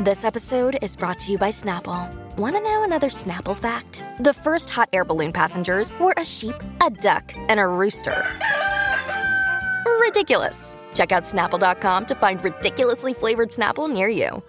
This episode is brought to you by Snapple. Want to know another Snapple fact? The first hot air balloon passengers were a sheep, a duck, and a rooster. Ridiculous. Check out snapple.com to find ridiculously flavored Snapple near you.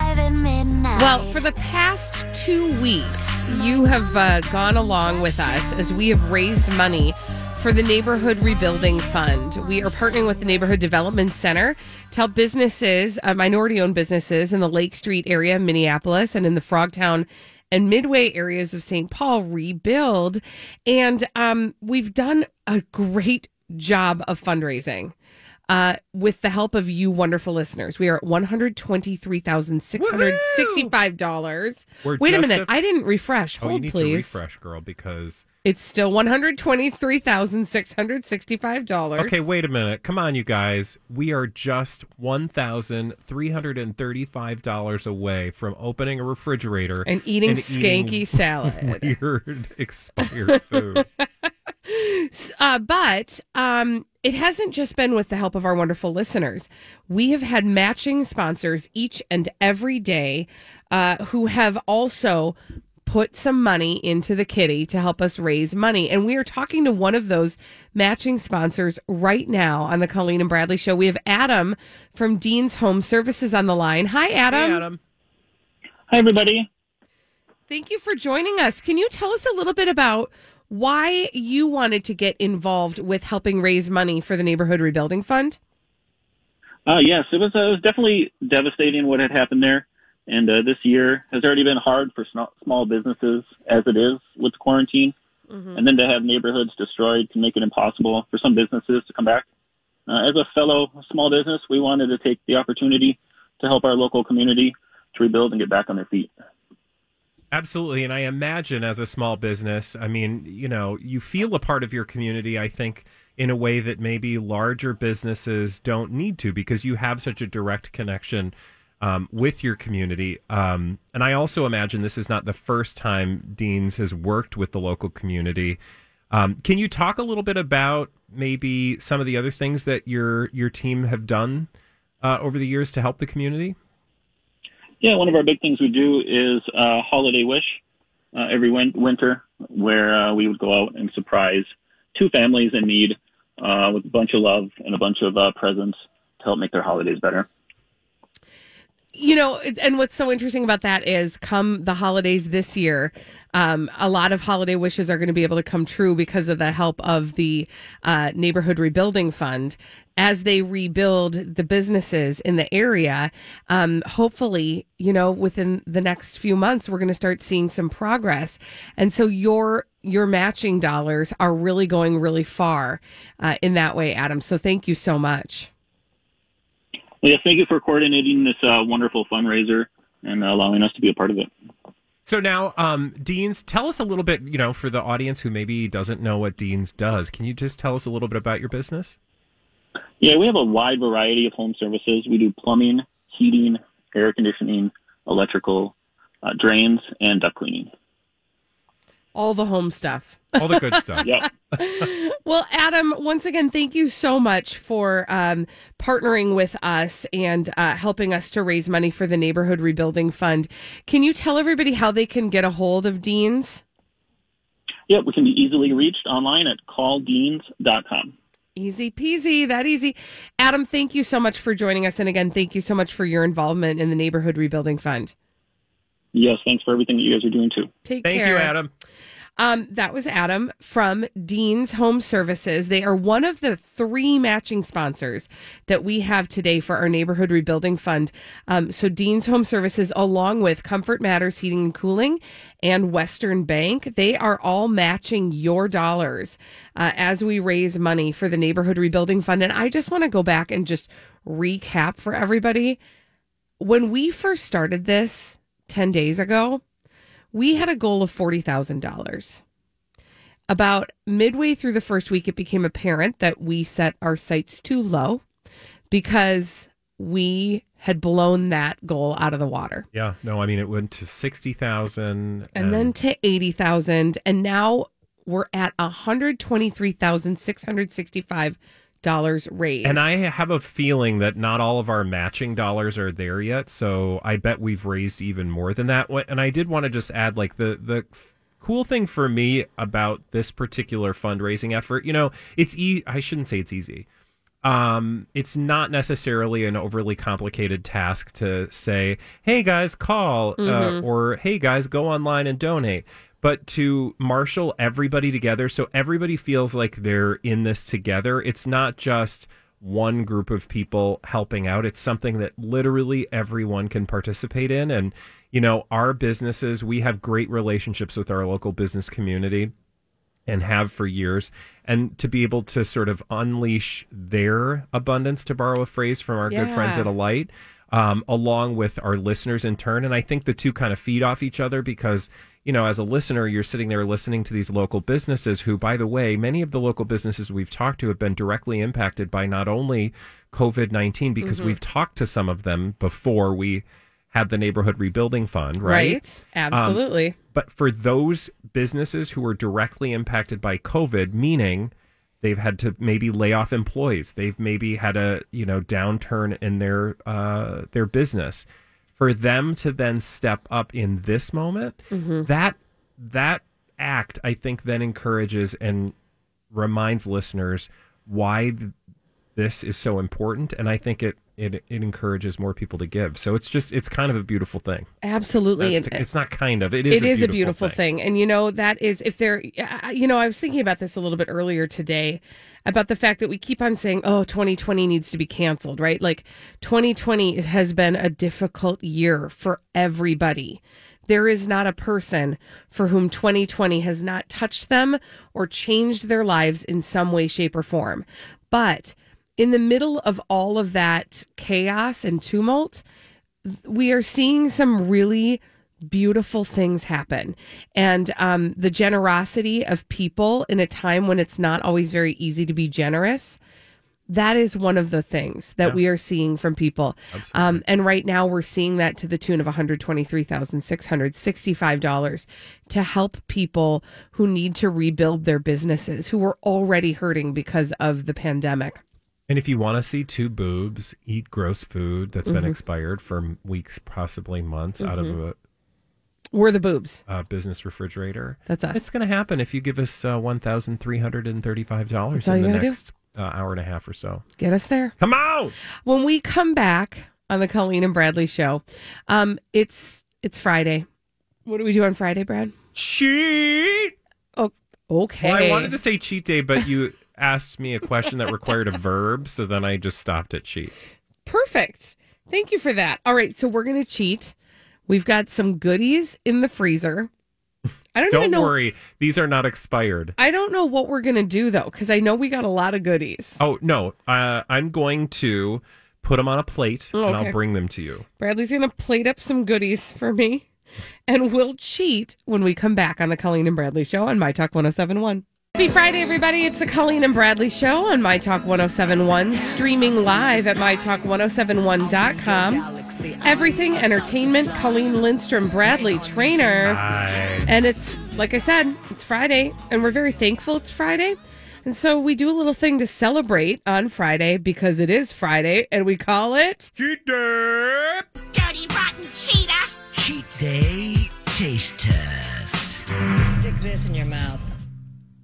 Well, for the past two weeks, you have uh, gone along with us as we have raised money for the Neighborhood Rebuilding Fund. We are partnering with the Neighborhood Development Center to help businesses, uh, minority owned businesses in the Lake Street area of Minneapolis and in the Frogtown and Midway areas of St. Paul rebuild. And um, we've done a great job of fundraising. Uh, with the help of you wonderful listeners. We are at $123,665. Wait a just minute. a- I didn't refresh. Oh, Hold, you need please. to refresh, girl, because It's still $123,665. okay, wait a minute. Come on, you guys. We are just one thousand three hundred and thirty-five dollars away from opening a refrigerator And eating skanky salad. weird expired food. Uh, but um, it hasn't just been with the help of our wonderful listeners. We have had matching sponsors each and every day uh, who have also put some money into the kitty to help us raise money. And we are talking to one of those matching sponsors right now on the Colleen and Bradley show. We have Adam from Dean's Home Services on the line. Hi, Adam. Hey, Adam. Hi, everybody. Thank you for joining us. Can you tell us a little bit about why you wanted to get involved with helping raise money for the Neighborhood Rebuilding Fund? Uh, yes, it was, uh, it was definitely devastating what had happened there. And uh, this year has already been hard for sn- small businesses as it is with quarantine. And then to have neighborhoods destroyed can make it impossible for some businesses to come back. Uh, as a fellow small business, we wanted to take the opportunity to help our local community to rebuild and get back on their feet. Absolutely. And I imagine as a small business, I mean, you know, you feel a part of your community, I think, in a way that maybe larger businesses don't need to because you have such a direct connection um, with your community. Um, and I also imagine this is not the first time Dean's has worked with the local community. Um, can you talk a little bit about maybe some of the other things that your your team have done uh, over the years to help the community? Yeah, one of our big things we do is uh, holiday wish uh, every win- winter, where uh, we would go out and surprise two families in need uh, with a bunch of love and a bunch of uh, presents to help make their holidays better. You know, and what's so interesting about that is come the holidays this year, um, a lot of holiday wishes are going to be able to come true because of the help of the uh, Neighborhood Rebuilding Fund. As they rebuild the businesses in the area, um, hopefully, you know, within the next few months, we're going to start seeing some progress. And so your your matching dollars are really going really far uh, in that way, Adam. So thank you so much. Well, yes, thank you for coordinating this uh, wonderful fundraiser and allowing us to be a part of it. So now, um, Dean's, tell us a little bit, you know, for the audience who maybe doesn't know what Dean's does. Can you just tell us a little bit about your business? Yeah, we have a wide variety of home services. We do plumbing, heating, air conditioning, electrical, uh, drains, and duct cleaning. All the home stuff. All the good stuff. Yep. Well, Adam, once again, thank you so much for um, partnering with us and uh, helping us to raise money for the Neighborhood Rebuilding Fund. Can you tell everybody how they can get a hold of Dean's? Yeah, we can be easily reached online at calldeans.com. Easy peasy, that easy. Adam, thank you so much for joining us. And again, thank you so much for your involvement in the Neighborhood Rebuilding Fund. Yes, thanks for everything that you guys are doing too. Take Thank care. you, Adam. Um, that was Adam from Dean's Home Services. They are one of the three matching sponsors that we have today for our neighborhood rebuilding fund. Um, so Dean's Home Services, along with Comfort Matters Heating and Cooling and Western Bank, they are all matching your dollars uh, as we raise money for the neighborhood rebuilding fund. And I just want to go back and just recap for everybody when we first started this 10 days ago, we had a goal of $40,000. About midway through the first week, it became apparent that we set our sights too low because we had blown that goal out of the water. Yeah, no, I mean it went to sixty thousand, and then to 80,000 and now we're at $123,665 raised. And I have a feeling that not all of our matching dollars are there yet, so I bet we've raised even more than that. And I did want to just add, like the the cool thing for me about this particular fundraising effort, you know, it's e- I shouldn't say it's easy. Um, it's not necessarily an overly complicated task to say, "Hey guys, call," uh, or "Hey guys, go online and donate." But to marshal everybody together, so everybody feels like they're in this together. It's not just one group of people helping out. It's something that literally everyone can participate in. And you know, our businesses, we have great relationships with our local business community and have for years. And to be able to sort of unleash their abundance, to borrow a phrase from our good friends at Alight, um, along with our listeners in turn. And I think the two kind of feed off each other because, you know, as a listener, you're sitting there listening to these local businesses who, by the way, many of the local businesses we've talked to have been directly impacted by not only COVID 19, because Mm-hmm. we've talked to some of them before we had the neighborhood rebuilding fund, right? right? Absolutely. But for those businesses who were directly impacted by COVID, meaning they've had to maybe lay off employees, they've maybe had a you know downturn in their uh, their business, for them to then step up in this moment, that that act I think then encourages and reminds listeners why this is so important, and I think it. It, it encourages more people to give, so it's just it's kind of a beautiful thing. Absolutely. The- it's not kind of. It is. it is a beautiful thing. And you know, that is if there, you know, I was thinking about this a little bit earlier today about the fact that we keep on saying, oh, 2020 needs to be canceled, right? Like 2020 has been a difficult year for everybody. There is not a person for whom 2020 has not touched them or changed their lives in some way, shape, or form. But in the middle of all of that chaos and tumult, we are seeing some really beautiful things happen. And um, the generosity of people in a time when it's not always very easy to be generous that is one of the things that we are seeing from people. Um, and right now we're seeing that to the tune of $123665 to help people who need to rebuild their businesses who were already hurting because of the pandemic And if you want to see two boobs eat gross food that's Mm-hmm. been expired for weeks, possibly months, out of a, we're the boobs a business refrigerator, That's us. It's going to happen if you give us uh, one thousand three hundred and thirty-five dollars in the you gotta do. next uh, hour and a half or so. get us there Come on! when we come back on the Colleen and Bradley show, um, it's it's Friday. What do we do on Friday, Brad? Cheat. Oh, okay. Well, I wanted to say cheat day, but you asked me a question that required a verb, so then I just stopped at cheat. Perfect. Thank you for that. All right, so we're gonna cheat. We've got some goodies in the freezer. I don't, Don't know. worry, these are not expired. I don't know what we're gonna do though, because I know we got a lot of goodies. Oh no, uh, I'm going to put them on a plate Oh, and. I'll bring them to you. Bradley's gonna plate up some goodies for me, and we'll cheat when we come back on the Colleen and Bradley show on My Talk 1071. Happy Friday, everybody. It's the Colleen and Bradley show on My Talk 1071, streaming live at MyTalk1071.com. Everything Entertainment, Colleen Lindstrom, Bradley Traynor. And it's, like I said, it's Friday, and we're very thankful it's Friday. And so we do a little thing to celebrate on Friday because it is Friday, and we call it Cheat day. dirty rotten cheetah. Cheat Day Taste Test. Stick this in your mouth.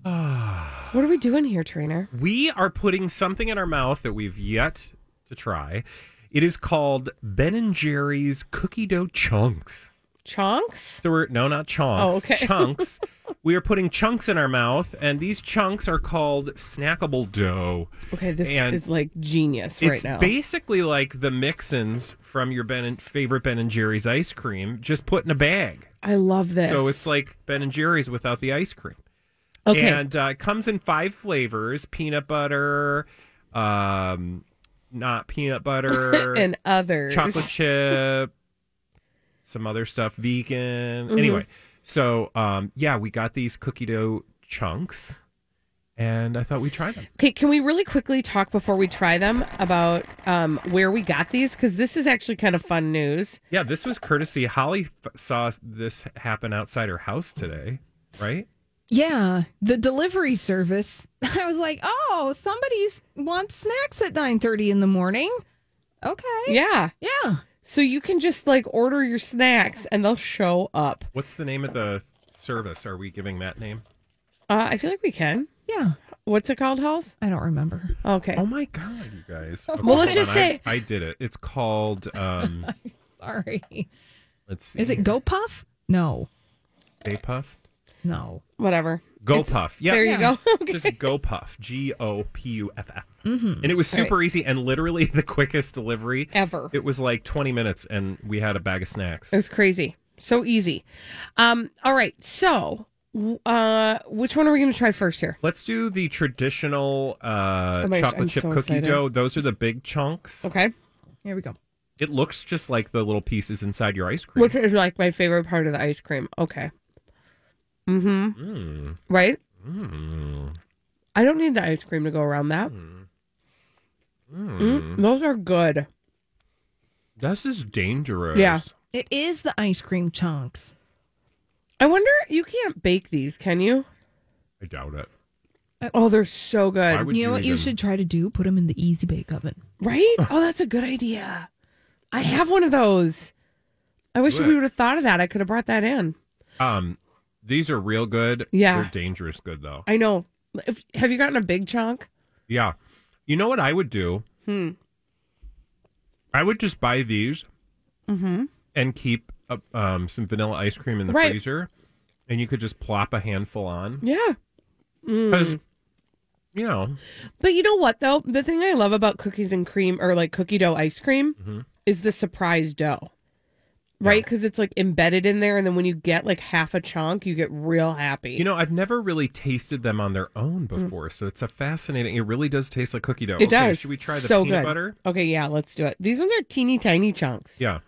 What are we doing here, Traynor? We are putting something in our mouth that we've yet to try. It is called Ben and Jerry's cookie dough chunks. Chunks? So we're no, not chunks. Oh, okay. Chunks. we are putting chunks in our mouth, and these chunks are called snackable dough. Okay, this And is like genius right it's now. basically like the mix-ins from your Ben and favorite Ben and Jerry's ice cream, just put in a bag. I love this. So it's like Ben and Jerry's without the ice cream. Okay. And uh, it comes in five flavors: peanut butter, um, not peanut butter, and others. chocolate chip, some other stuff, vegan. Mm-hmm. Anyway, so um, yeah, we got these cookie dough chunks, and I thought we'd try them. Okay, can we really quickly talk before we try them about um, where we got these? Because this is actually kind of fun news. Yeah, this was courtesy. Holly f- saw this happen outside her house today, right? Yeah, the delivery service. I was like, oh, somebody wants snacks at nine thirty in the morning. Okay. Yeah. Yeah. So you can just like order your snacks and they'll show up. What's the name of the service? Are we giving that name? Uh, I feel like we can. Yeah. What's it called, Halls? I don't remember. Okay. Oh my god, you guys! Okay, Well, let's just on. I- say- I, did it. It's called. Um, Sorry. let's see. Is it Go Puff? No. Stay Puffed? No. Whatever. Go It's- Puff. Yeah, There you go. Okay. Just Go Puff. G O P U F F. Mm-hmm. And it was super easy and literally the quickest delivery Ever. It was like 20 minutes and we had a bag of snacks. It was crazy. So easy. Um, all right. So, w- uh, which one are we going to try first here? Let's do the traditional uh, Oh my gosh, chocolate I'm chip so cookie excited. dough. Those are the big chunks. Okay. Here we go. It looks just like the little pieces inside your ice cream. Which is like my favorite part of the ice cream. Okay. Mm-hmm. Mm. Right? Mm. I don't need the ice cream to go around that. Mm, those are good. This is dangerous. Yeah. It is the ice cream chunks. I wonder, you can't bake these, can you? I doubt it. Oh, they're so good. you know what you should try to do? Put them in the easy bake oven. Right? Oh, that's a good idea. I have one of those. I wish Good. we would have thought of that. I could have brought that in. Um, these are real good. Yeah. They're dangerous good though. I know. If, have you gotten a big chunk? Yeah. You know what I would do? Hmm. I would just buy these Mm-hmm. and keep uh, um, some vanilla ice cream in the Right. freezer, and you could just plop a handful on. Yeah. Because, Mm. you know, But you know what though? The thing I love about cookies and cream or like cookie dough ice cream Mhm. is the surprise dough. Right? Because it's like embedded in there and then when you get like half a chunk, you get real happy. you know, I've never really tasted them on their own before, so it's a fascinating. It really does taste like cookie dough. Mm. it Okay, does. Should we try the so peanut good. butter? Okay, yeah, let's do it. These ones are teeny tiny chunks. Yeah,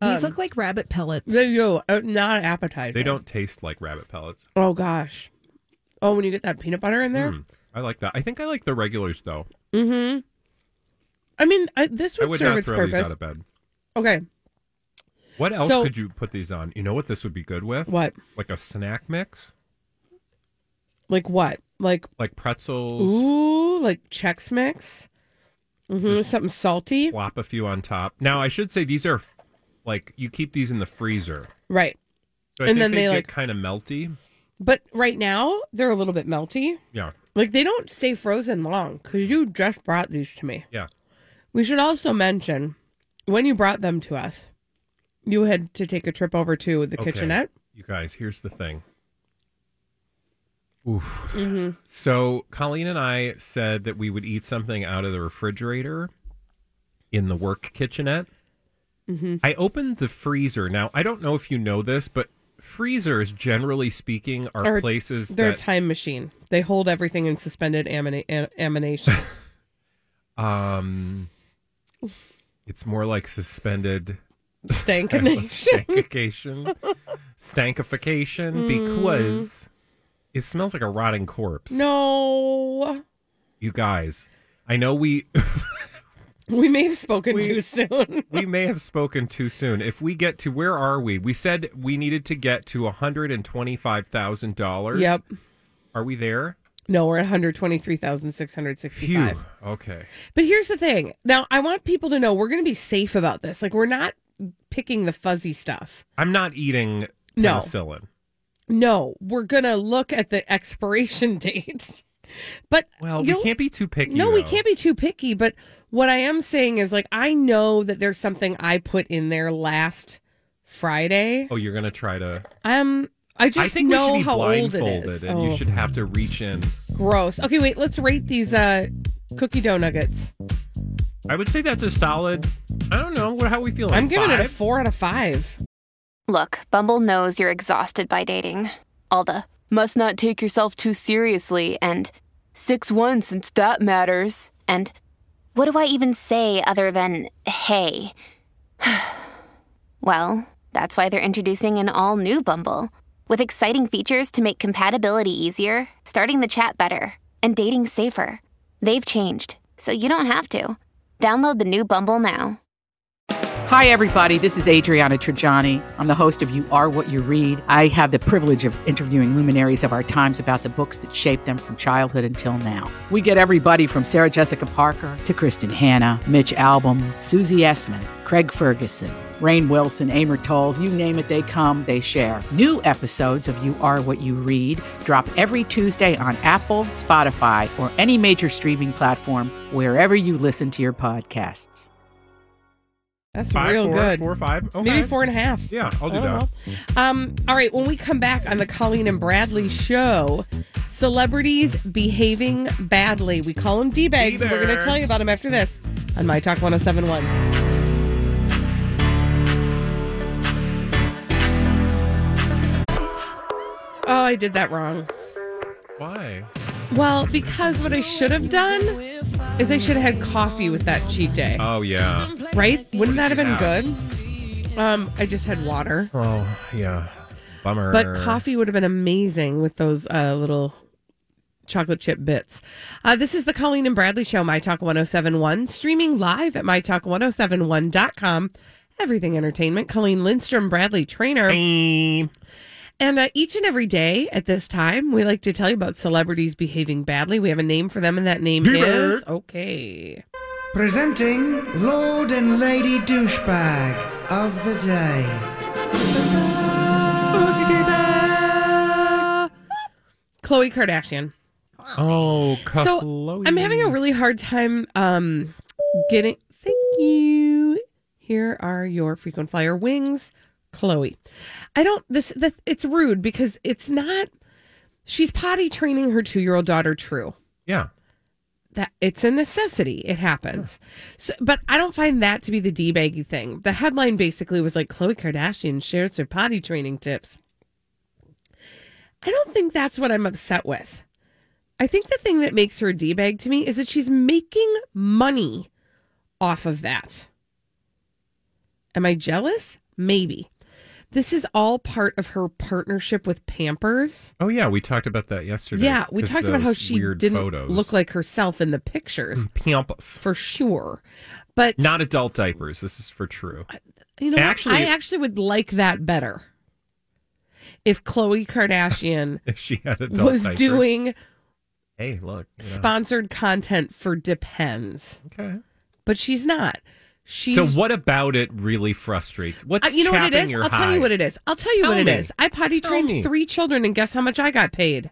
These Um, look like rabbit pellets. They do. Uh, not appetizing. they don't taste like rabbit pellets. Oh gosh. Oh, when you get that peanut butter in there. Mm, I like that. I think I like the regulars though. Mm-hmm. I mean, I, this I would would serve not its throw purpose. these out of bed. Okay. What else So- could you put these on? You know what this would be good with? What? Like a snack mix, Like what? Like like pretzels. ooh, like Chex Mix. Mm-hmm. Something salty. Plop a few on top. Now I should say these are like you keep these in the freezer, Right. so And then they, they, get like- kind of melty. But right now they're a little bit melty. Yeah, Like they don't stay frozen long because you just brought these to me. yeah. We should also mention when you brought them to us, you had to take a trip over to the Okay. kitchenette. You guys, here's the thing. Oof. Mm-hmm. So Colleen and I said that we would eat something out of the refrigerator in the work kitchenette. Mm-hmm. I opened the freezer. Now I don't know if you know this, but freezers, generally speaking, are Or places They're a that time machine. They hold everything in suspended amina- a- amination. um, it's more like suspended Stankination. stankification, stankification, because it smells like a rotting corpse. no. You guys, I know we We may have spoken We- too soon. we may have spoken too soon. If we get to where are we? We said we needed to get to hundred and twenty five thousand dollars. yep. Are we there? No, we're at 123,665. Phew. Okay. But here's the thing. Now, I want people to know we're going to be safe about this. Like, we're not picking the fuzzy stuff. I'm not eating No. penicillin. No, we're going to look at the expiration dates. But Well, we can't be too picky. No, we can't be too picky. But what I am saying is, like, I know that there's something I put in there last Friday. Oh, you're gonna try to. Um, I just I think know we should be how old it blindfolded, and Oh, you should have to reach in. gross. Okay, wait. Let's rate these uh cookie dough nuggets. I would say that's a solid. I don't know. What? How we feeling? I'm giving it a four out of five. Look, Bumble knows you're exhausted by dating. All the must not take yourself too seriously and 6 1 since that matters. And What do I even say other than hey? well, that's why they're introducing an all new Bumble with exciting features to make compatibility easier, starting the chat better, and dating safer. They've changed, so you don't have to. Download the new Bumble now. Hi, everybody. This is Adriana Trigiani. I'm the host of You Are What You Read. I have the privilege of interviewing luminaries of our times about the books that shaped them from childhood until now. We get everybody from Sarah Jessica Parker to Kristin Hannah, Mitch Albom, Susie Essman, Craig Ferguson, Rainn Wilson, Amor Towles, you name it, they come, they share. New episodes of You Are What You Read drop every Tuesday on Apple, Spotify, or any major streaming platform wherever you listen to your podcasts. That's Five, real four, good. four or five? Okay. Maybe four and a half. Yeah, I'll do that. Um, all right, when we come back on the Colleen and Bradley show, celebrities behaving badly. We call them D-bags. We're going to tell you about them after this on My Talk 1071. Oh, I did that wrong. Why? Well, because what I should have done is I should have had coffee with that cheat day. Oh yeah. Right? Wouldn't that have been good? Um, I just had water. Oh yeah. Bummer. But coffee would have been amazing with those uh, little chocolate chip bits. Uh, this is the Colleen and Bradley Show, My Talk 1071, streaming live at MyTalk1071.com. Everything Entertainment. Colleen Lindstrom, Bradley Traynor. And uh, each and every day at this time, we like to tell you about celebrities behaving badly. We have a name for them, and that name Beaver. is okay. Presenting Lord and Lady Douchebag of the Day. Khloe Kardashian. Oh, So Khloe. I'm having a really hard time um getting thank you. Here are your frequent flyer wings, Khloe. I don't this that it's rude because it's not she's potty training her 2-year-old daughter true. Yeah. That it's a necessity. It happens. So but I don't find that to be the debaggy thing. The headline basically was like Khloe Kardashian shares her potty training tips. I don't think that's what I'm upset with. I think the thing that makes her a D-bag to me is that she's making money off of that. Am I jealous? Maybe. This is all part of her partnership with Pampers. Oh yeah, we talked about that yesterday. Yeah, we talked about how she didn't photos. look like herself in the pictures. Mm, Pampers. For sure. But Not adult diapers. This is for true. you know actually- I actually would like that better. If Khloe Kardashian If she had adult was diapers. doing Hey, look. sponsored content for Depends. Okay. But she's not. She's So what about it really frustrates? What's Uh, you know what it is? I'll tell you what it is. I'll tell you Tell what it me. is. I potty Tell trained me. three children, and guess how much I got paid?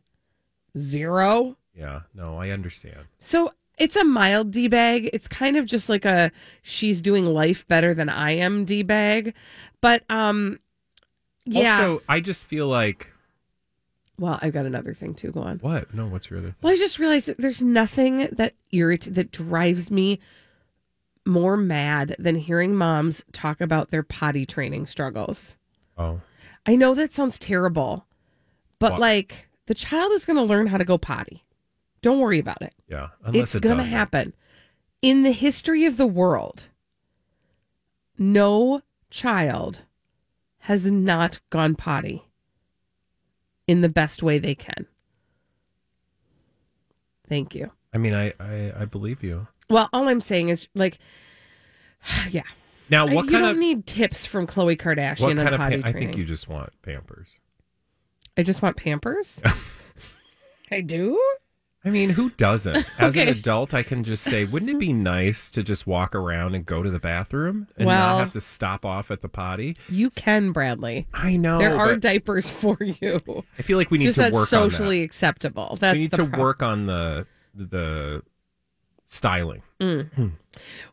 Zero. Yeah, no, I understand. So it's a mild d bag. It's kind of just like a she's doing life better than I am d bag. But um, yeah. Also, I just feel like well, I've got another thing too. Go on. what? No, what's your other? Well, I just realized that there's nothing that irrit that drives me more mad than hearing moms talk about their potty training struggles. Oh, I know that sounds terrible, but What? like the child is going to learn how to go potty. Don't worry about it. yeah. Unless it's it going to happen. In the history of the world, no child has not gone potty in the best way they can. Thank you. I mean, I, I I believe you. Well, all I'm saying is like, yeah. Now, what you kind don't of need tips from Khloe Kardashian what on of? potty Pa- I training. think you just want Pampers. I just want Pampers. I do. I mean, who doesn't? As an Okay. adult, I can just say, wouldn't it be nice to just walk around and go to the bathroom and Well- not have to stop off at the potty? You can, Bradley. I know. there are but diapers for you. I feel like we It's need just to that's work socially on acceptable. That's we need the to problem. work on the the styling. Mm.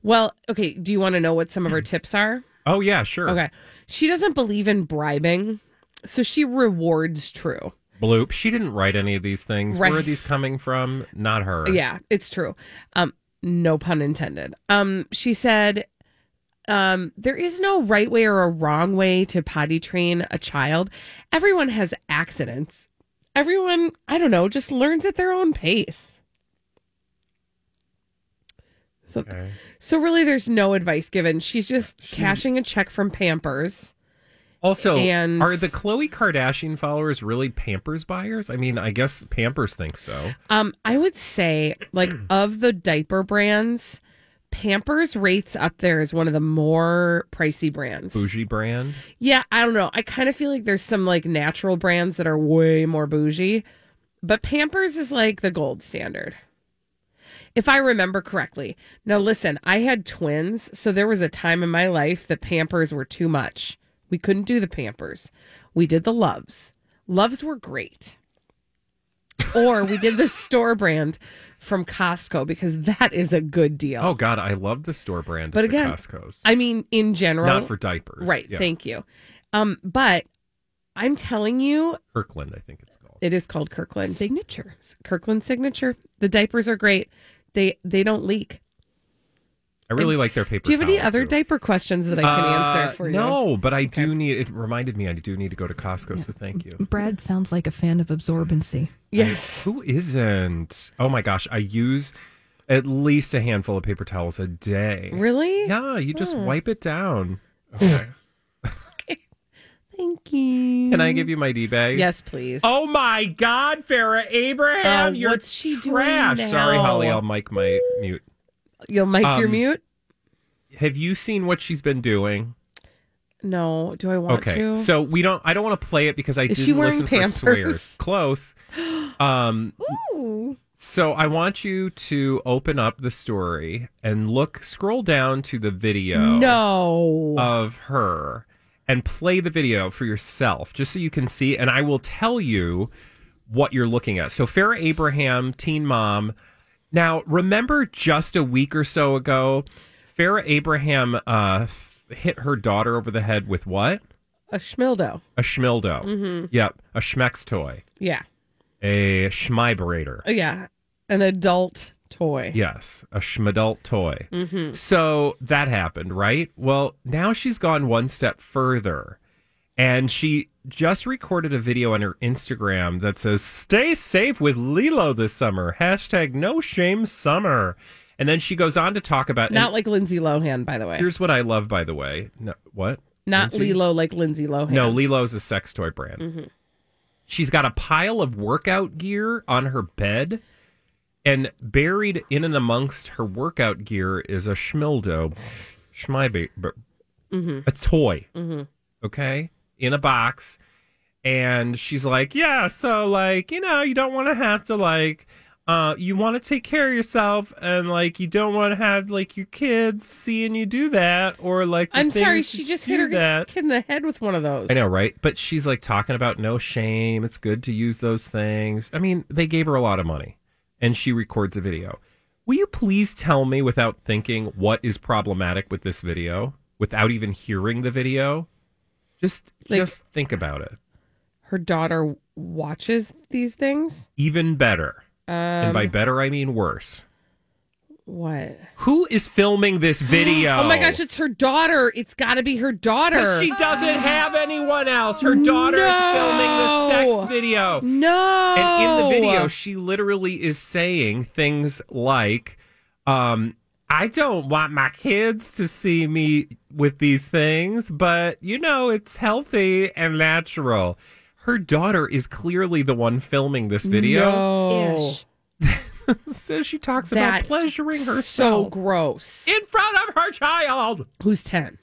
Well, okay. Do you want to know what some of her tips are? Oh yeah, sure. Okay. She doesn't believe in bribing, so she rewards true. Bloop. She didn't write any of these things. Right. Where are these coming from? Not her. Yeah, it's true. Um, no pun intended. Um, she said, um, there is no right way or a wrong way to potty train a child. Everyone has accidents. Everyone, I don't know, just learns at their own pace. So, so really, there's no advice given. She's just cashing a check from Pampers. Also, And- are the Khloe Kardashian followers really Pampers buyers? I mean, I guess Pampers think so. Um, I would say, like, of the diaper brands, Pampers rates up there as one of the more pricey brands. Bougie brand. Yeah, I don't know. I kind of feel like there's some like natural brands that are way more bougie, but Pampers is like the gold standard. If I remember correctly. Now, listen, I had twins, so there was a time in my life that Pampers were too much. We couldn't do the Pampers. We did the Loves. Loves were great. Or we did the store brand from Costco because that is a good deal. Oh God, I love the store brand. But at the again, Costco's. I mean, in general, Not for diapers. right? Yeah. Thank you. Um, but I'm telling you, Kirkland, I think it's called. it is called Kirkland Signature. Kirkland signature. The diapers are great. They they don't leak. I really like their paper. Do you have any other too. diaper questions that I can Uh, answer for you? No, but I do need. It reminded me I do need to go to Costco. So thank you. Brad sounds like a fan of absorbency. Yes. Who isn't? Oh my gosh, I use at least a handful of paper towels a day. Really? Yeah, you just Oh. wipe it down. Okay. Thank you. Can I give you my D bag? Yes, please. Oh my God, Farrah Abraham, Oh, you're what's she doing trash. Sorry. Holly, I'll mic my mute. You'll mic your Um, mute? Have you seen what she's been doing? No. Do I want okay, to? so we don't. I don't want to play it because I Is didn't she wearing listen for Pampers? swears. Close. Um, Ooh. so I want you to open up the story and look, scroll down to the video. no. of her and play the video for yourself just so you can see and I will tell you what you're looking at. So Farrah Abraham, teen mom. Now, remember just a week or so ago, Farrah Abraham uh, f- hit her daughter over the head with what? a schmildo. A schmildo. Mhm. Yep, a schmex toy. Yeah. A schmiberator. Oh, yeah. An adult toy. Yes, a schmadult toy. Mhm. So that happened, right? Well, now she's gone one step further. And she just recorded a video on her Instagram that says, Stay safe with LELO this summer. Hashtag no shame summer. And then she goes on to talk about Not like Lindsay Lohan, by the way. here's what I love, by the way. No, what? Not Lindsay? Lilo like Lindsay Lohan. No, LELO's a sex toy brand. Mhm. She's got a pile of workout gear on her bed, and buried in and amongst her workout gear is a schmildo, schmibe, Mhm. a toy. Mhm. Okay, in a box, and she's like, "Yeah, so like you know, you don't want to have to like." Uh, you want to take care of yourself, and like you don't want to have like your kids seeing you do that, or like I'm sorry, she just hit her that. kid in the head with one of those. I know, right? But she's like talking about no shame. It's good to use those things. I mean, they gave her a lot of money and she records a video. Will you please tell me without thinking what is problematic with this video without even hearing the video? Just Like- just think about it. Her daughter watches these things. Even better. Um, and by better I mean worse. What? Who is filming this video? Oh my gosh, it's her daughter. It's got to be her daughter. she doesn't have anyone else. Her daughter is filming the sex video. No. And in the video, she literally is saying things like, um, I don't want my kids to see me with these things, but you know, it's healthy and natural. Her daughter is clearly the one filming this video. No. so she talks about pleasuring herself So gross. in front of her child. Who's 10?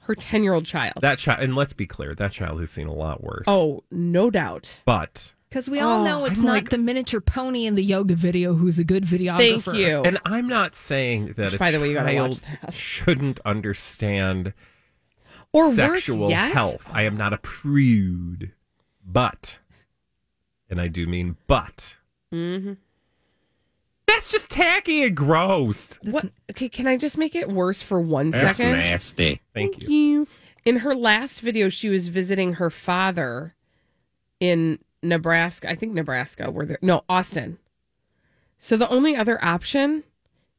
Her 10 year old child. That child, and let's be clear, that child has seen a lot worse. oh, no doubt. but Because we all Oh, know it's I'm not like- the miniature pony in the yoga video who's a good videographer. Thank you. And I'm not saying that Which, a by the way, you gotta watch that. shouldn't understand or sexual worse yet, health. I am not a prude, but, and I do mean but, Mhm. That's just tacky and gross. What? Okay, can I just make it worse for one second? nasty. Thank Thank you. you. In her last video, she was visiting her father in Nebraska. I think Nebraska, where they're no Austin. So the only other option,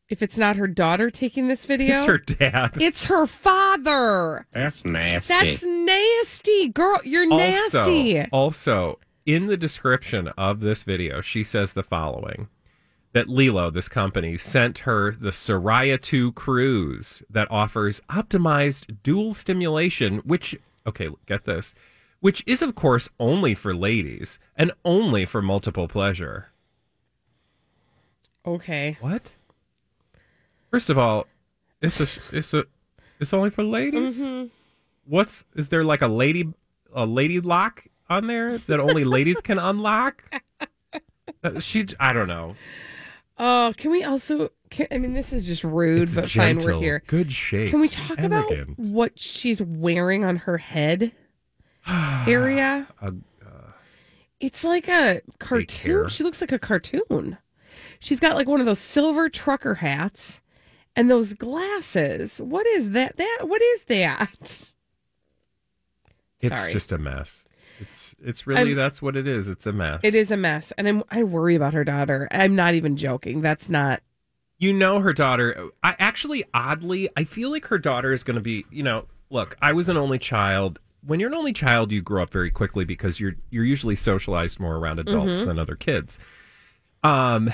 if it's not her daughter taking this video, It's her dad. it's her father. That's nasty. That's nasty, girl. You're nasty. Also, also, in the description of this video, she says the following that LELO, this company, sent her the Soraya 2 cruise that offers optimized dual stimulation, which, okay, get this, which is, of course, only for ladies and only for multiple pleasure. Okay. What? First of all, it's a, it's a, it's only for ladies? Mhm. What's, is there like a lady, a lady lock on there that only ladies can unlock? Uh, She, I don't know. Oh, can we also? Can, I mean, this is just rude, It's but fine. We're here. good shape, Can we talk elegant. about what she's wearing on her head area? Uh, It's like a cartoon. She looks like a cartoon. She's got like one of those silver trucker hats and those glasses. What is that? That what is that? It's Sorry. just a mess. It's it's really I'm- that's what it is. It's a mess. It is a mess, and I'm, I worry about her daughter. I'm not even joking. That's not. You know her daughter. I actually oddly I feel like her daughter is going to be, you know, look, I was an only child. When you're an only child, you grow up very quickly because you're you're usually socialized more around adults Mhm. than other kids. Um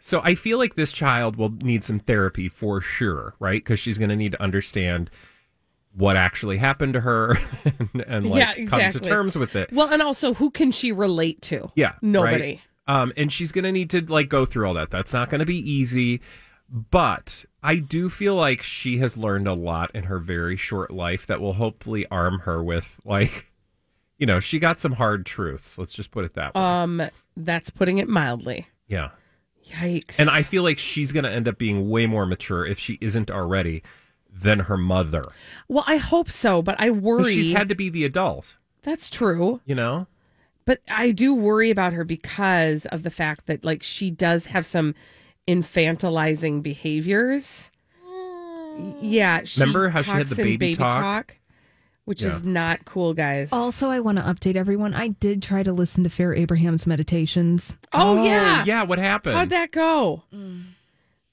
so I feel like this child will need some therapy for sure, right? Cuz she's going to need to understand what actually happened to her and, and like yeah, come to terms with it. Well, and also, who can she relate to? Yeah. nobody. right? Um, and she's going to need to like go through all that. That's not going to be easy. But I do feel like she has learned a lot in her very short life that will hopefully arm her with like, you know, she got some hard truths. Let's just put it that way. Um, that's putting it mildly. yeah. Yikes! And I feel like she's going to end up being way more mature if she isn't already than her mother. well, I hope so, but I worry. She's had to be the adult, that's true. you know? But I do worry about her because of the fact that like she does have some infantilizing behaviors. Mm. Yeah, she Remember how she had talks the in baby talk? which Yeah. is not cool, guys. Also, I want to update everyone. I did try to listen to Farrah Abraham's meditations. Oh, oh yeah. Yeah, what happened? How'd that go? Mm.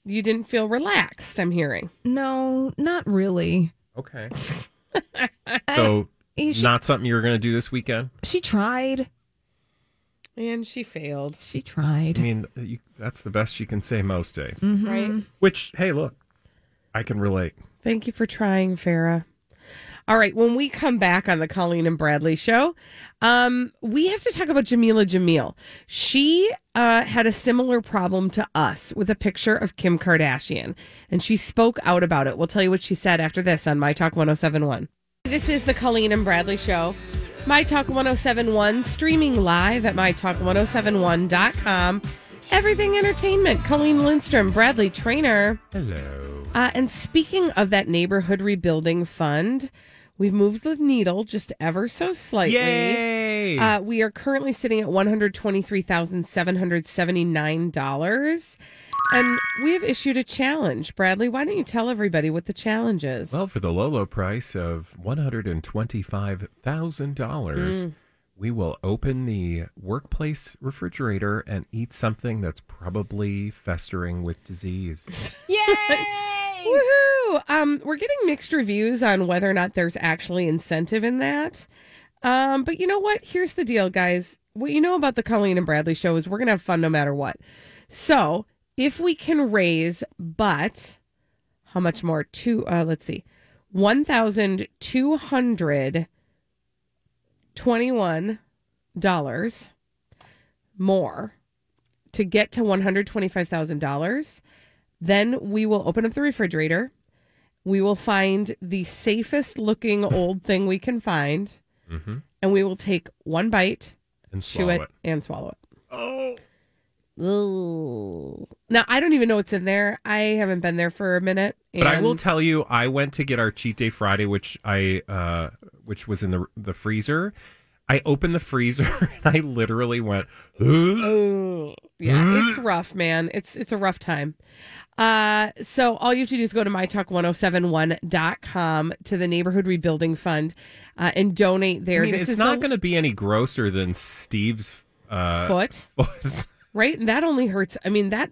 You didn't feel relaxed, I'm hearing. No, not really. Okay. so, you should- not something you're going to do this weekend? She tried. And she failed. She tried. I mean, you, that's the best you can say most days. Mhm. Right? Which, hey, look, I can relate. Thank you for trying, Farrah. All right, when we come back on the Colleen and Bradley show, um, we have to talk about Jamila Jamil. She uh, had a similar problem to us with a picture of Kim Kardashian, and she spoke out about it. We'll tell you what she said after this on My Talk 1071. This is the Colleen and Bradley show. My Talk 1071, streaming live at MyTalk1071.com. Everything Entertainment, Colleen Lindstrom, Bradley Traynor. Hello. Uh, and speaking of that neighborhood rebuilding fund, we've moved the needle just ever so slightly. Yay! Uh, we are currently sitting at one hundred twenty-three thousand seven hundred seventy-nine dollars, and we have issued a challenge. Bradley, why don't you tell everybody what the challenge is? Well, for the low, low price of $125,000, Mm. we will open the workplace refrigerator and eat something that's probably festering with disease. Woohoo! Um, we're getting mixed reviews on whether or not there's actually incentive in that. Um, but you know what? Here's the deal, guys. What you know about the Colleen and Bradley show is we're gonna have fun no matter what. So if we can raise, but how much more? Two. Uh, let's see, one thousand two hundred twenty-one dollars more to get to one hundred twenty-five thousand dollars. Then we will open up the refrigerator. We will find the safest looking old thing we can find, Mm-hmm. and we will take one bite, And chew it, it. and swallow it. Oh. Ooh. Now I don't even know what's in there. I haven't been there for a minute. But I will tell you, I went to get our cheat day Friday, which I uh, which was in the the freezer. I opened the freezer and I literally went, "Ugh." Oh, yeah, it's rough, man. It's it's a rough time. Uh, so all you have to do is go to mytalk1071.com to the neighborhood rebuilding fund uh, and donate there. I mean, this it's is not the going to be any grosser than Steve's uh, foot, foot. right? And that only hurts. I mean, that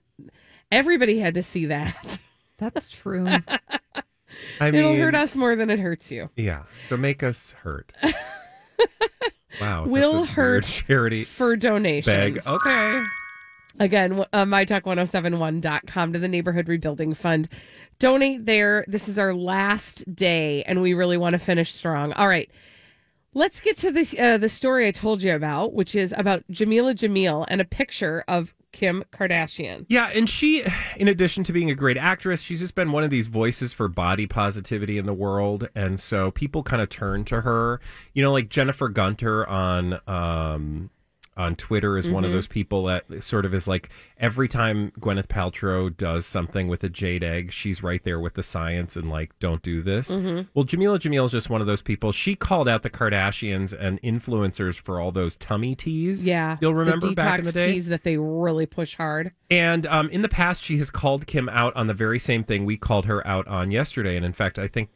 everybody had to see that. That's true. I It'll hurt us more than it hurts you. Yeah, so make us hurt. wow, that's Will hurt charity for donations. bag. Okay, Again, uh, mytalk1071.com to the Neighborhood Rebuilding Fund. Donate there. This is our last day, and we really want to finish strong. All right. Let's get to the, uh, the story I told you about, which is about Jamila Jamil and a picture of Kim Kardashian. Yeah, and she, in addition to being a great actress, she's just been one of these voices for body positivity in the world, and so people kind of turn to her. You know, like Jennifer Gunter on um, on Twitter is one of Mhm. those people that sort of is like every time Gwyneth Paltrow does something with a jade egg, she's right there with the science and like, don't do this. Mhm. Well, Jamila Jamil is just one of those people. She called out the Kardashians and influencers for all those tummy teas. Yeah. you'll remember the back in the day. teas that they really push hard. And um, in the past, she has called Kim out on the very same thing we called her out on yesterday. And in fact, I think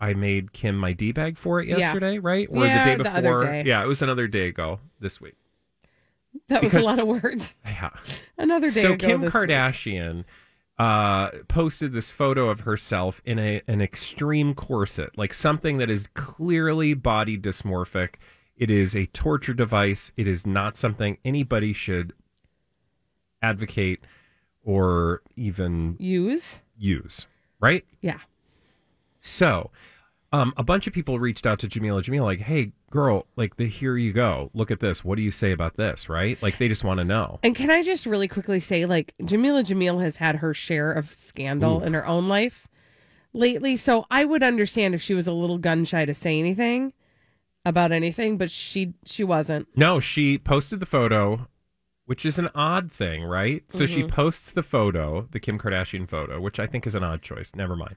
I made Kim my D bag for it Yeah. yesterday, right? Or Yeah, the day the before? other day. Yeah, it was another day ago this week. That was a lot of words. Yeah. Another day so Kim. Kardashian uh, posted this photo of herself in a an extreme corset, like something that is clearly body dysmorphic. It is a torture device. It is not something anybody should advocate or even use. use, right? Yeah. So, um, a bunch of people reached out to Jamila Jamila, like, "Hey, girl, like, the here you go. Look at this. What do you say about this?" Right? Like, they just want to know. And can I just really quickly say, like, Jamila Jamil has had her share of scandal Oof. in her own life lately. So I would understand if she was a little gun shy to say anything about anything, but she she wasn't. No, she posted the photo, which is an odd thing, right? So she Mhm. posts the photo, the Kim Kardashian photo, which I think is an odd choice. Never mind.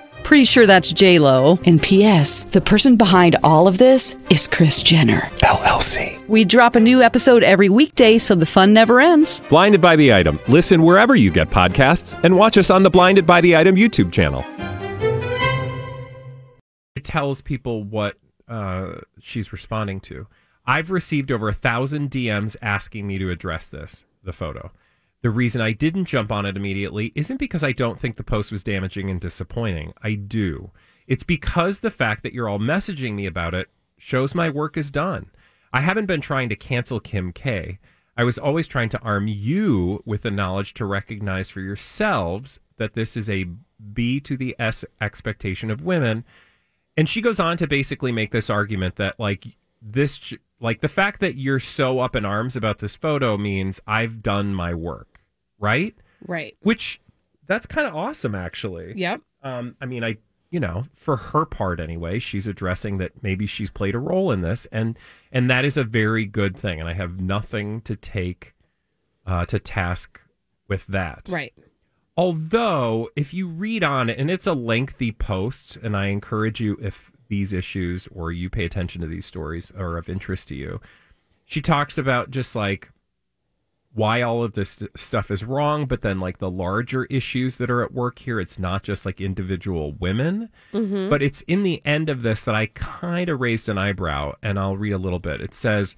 Pretty sure that's J Lo. And P.S. The person behind all of this is Kris Jenner LLC. We drop a new episode every weekday, so the fun never ends. Blinded by the item. Listen wherever you get podcasts, and watch us on the Blinded by the Item YouTube channel. it tells people what uh, she's responding to. I've received over a thousand DMs asking me to address this, the photo. The reason I didn't jump on it immediately isn't because I don't think the post was damaging and disappointing. I do. It's because the fact that you're all messaging me about it shows my work is done. I haven't been trying to cancel Kim K. I was always trying to arm you with the knowledge to recognize for yourselves that this is a B to the S expectation of women and she goes on to basically make this argument that like this like the fact that you're so up in arms about this photo means I've done my work, right? Right. Which that's kind of awesome actually. Yep. Um I mean I you know, for her part anyway, she's addressing that maybe she's played a role in this and and that is a very good thing and I have nothing to take uh to task with that. Right. Although, if you read on it, and it's a lengthy post, and I encourage you, if these issues or you pay attention to these stories are of interest to you, she talks about just like why all of this st- stuff is wrong, but then like the larger issues that are at work here. It's not just like individual women, Mhm. but it's in the end of this that I kind of raised an eyebrow, and I'll read a little bit. It says,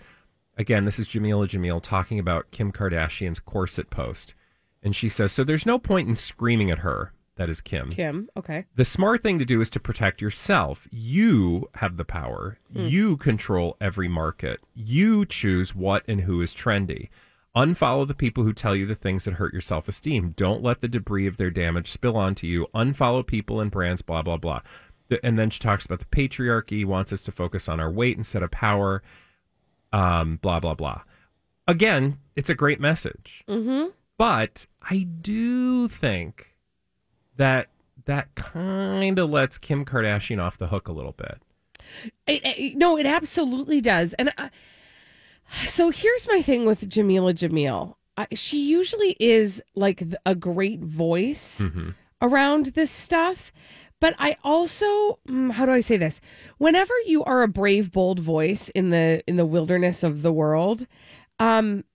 again, this is Jamila Jamil talking about Kim Kardashian's corset post. And she says, So there's no point in screaming at her. That is Kim. Kim. Okay. The smart thing to do is to protect yourself. You have the power. Mm. You control every market. You choose what and who is trendy. Unfollow the people who tell you the things that hurt your self esteem. Don't let the debris of their damage spill onto you. Unfollow people and brands, blah, blah, blah. And then she talks about the patriarchy, wants us to focus on our weight instead of power, um, blah, blah, blah. Again, it's a great message. Mm-hmm. But I do think that that kind of lets Kim Kardashian off the hook a little bit. It, it- no, it absolutely does. And I, so here's my thing with Jamila Jamil. I, she usually is like a great voice Mm-hmm. around this stuff. But I also, mm, how do I say this? Whenever you are a brave, bold voice in the in the wilderness of the world, um,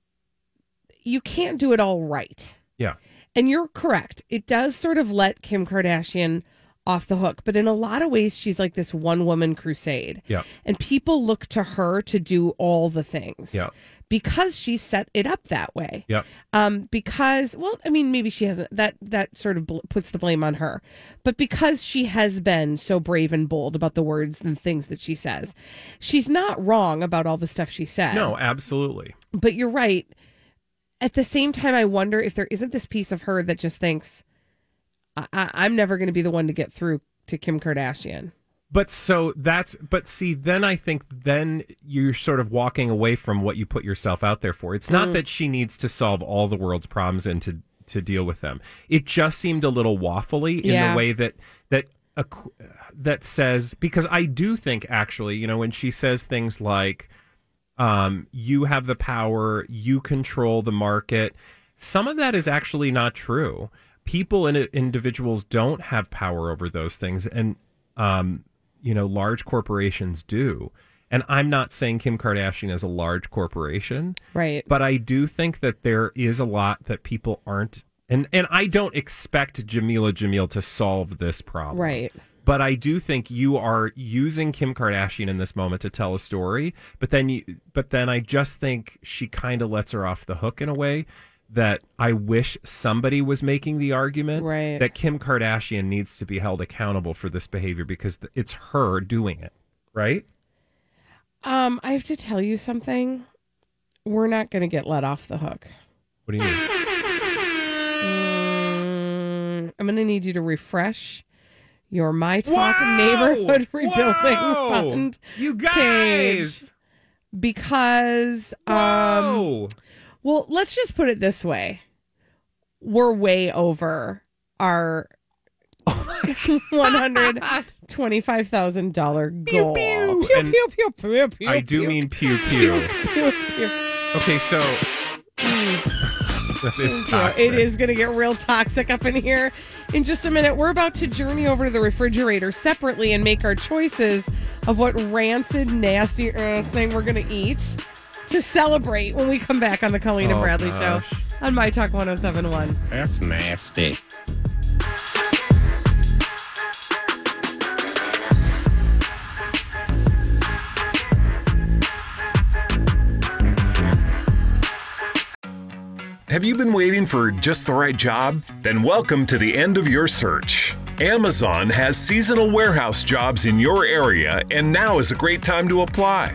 you can't do it all right. Yeah. And you're correct. It does sort of let Kim Kardashian off the hook. But in a lot of ways, she's like this one woman crusade. Yeah. And people look to her to do all the things. Yeah. Because she set it up that way. Yep. Um, because, well, I mean, maybe she hasn't, that, that sort of bl- puts the blame on her. But because she has been so brave and bold about the words and things that she says, she's not wrong about all the stuff she said. No, absolutely. But you're right. At the same time, I wonder if there isn't this piece of her that just thinks, I- I'm never going to be the one to get through to Kim Kardashian. But so that's but see then I think then you're sort of walking away from what you put yourself out there for. It's not Mm. that she needs to solve all the world's problems and to to deal with them. It just seemed a little waffly in Yeah. the way that that a, that says because I do think actually, you know, when she says things like um, you have the power, you control the market. Some of that is actually not true. People and individuals don't have power over those things, and um, you know, large corporations do. And I'm not saying Kim Kardashian is a large corporation, Right. but I do think that there is a lot that people aren't, and and I don't expect Jamila Jamil to solve this problem, Right. but I do think you are using Kim Kardashian in this moment to tell a story. But then you, but then I just think she kind of lets her off the hook in a way that I wish somebody was making the argument Right. that Kim Kardashian needs to be held accountable for this behavior because it's her doing it, right? Um, I have to tell you something. We're not going to get let off the hook. What do you mean? Mm, I'm going to need you to refresh your My Talk Whoa! Neighborhood Rebuilding Whoa! Fund. You page guys! because um Whoa! Well, let's just put it this way. We're way over our one hundred twenty-five thousand dollar goal. pew. Pew, And pew, pew, pew, pew, I do pew. mean pew pew. Pew, pew. Okay, so that is it is going to get real toxic up in here. In just a minute, we're about to journey over to the refrigerator separately and make our choices of what rancid, nasty uh, thing we're going to eat to celebrate when we come back on the Colleen and Oh, Bradley gosh. Show on My Talk 1071. That's nasty. Have you been waiting for just the right job? Then welcome to the end of your search. Amazon has seasonal warehouse jobs in your area, and now is a great time to apply.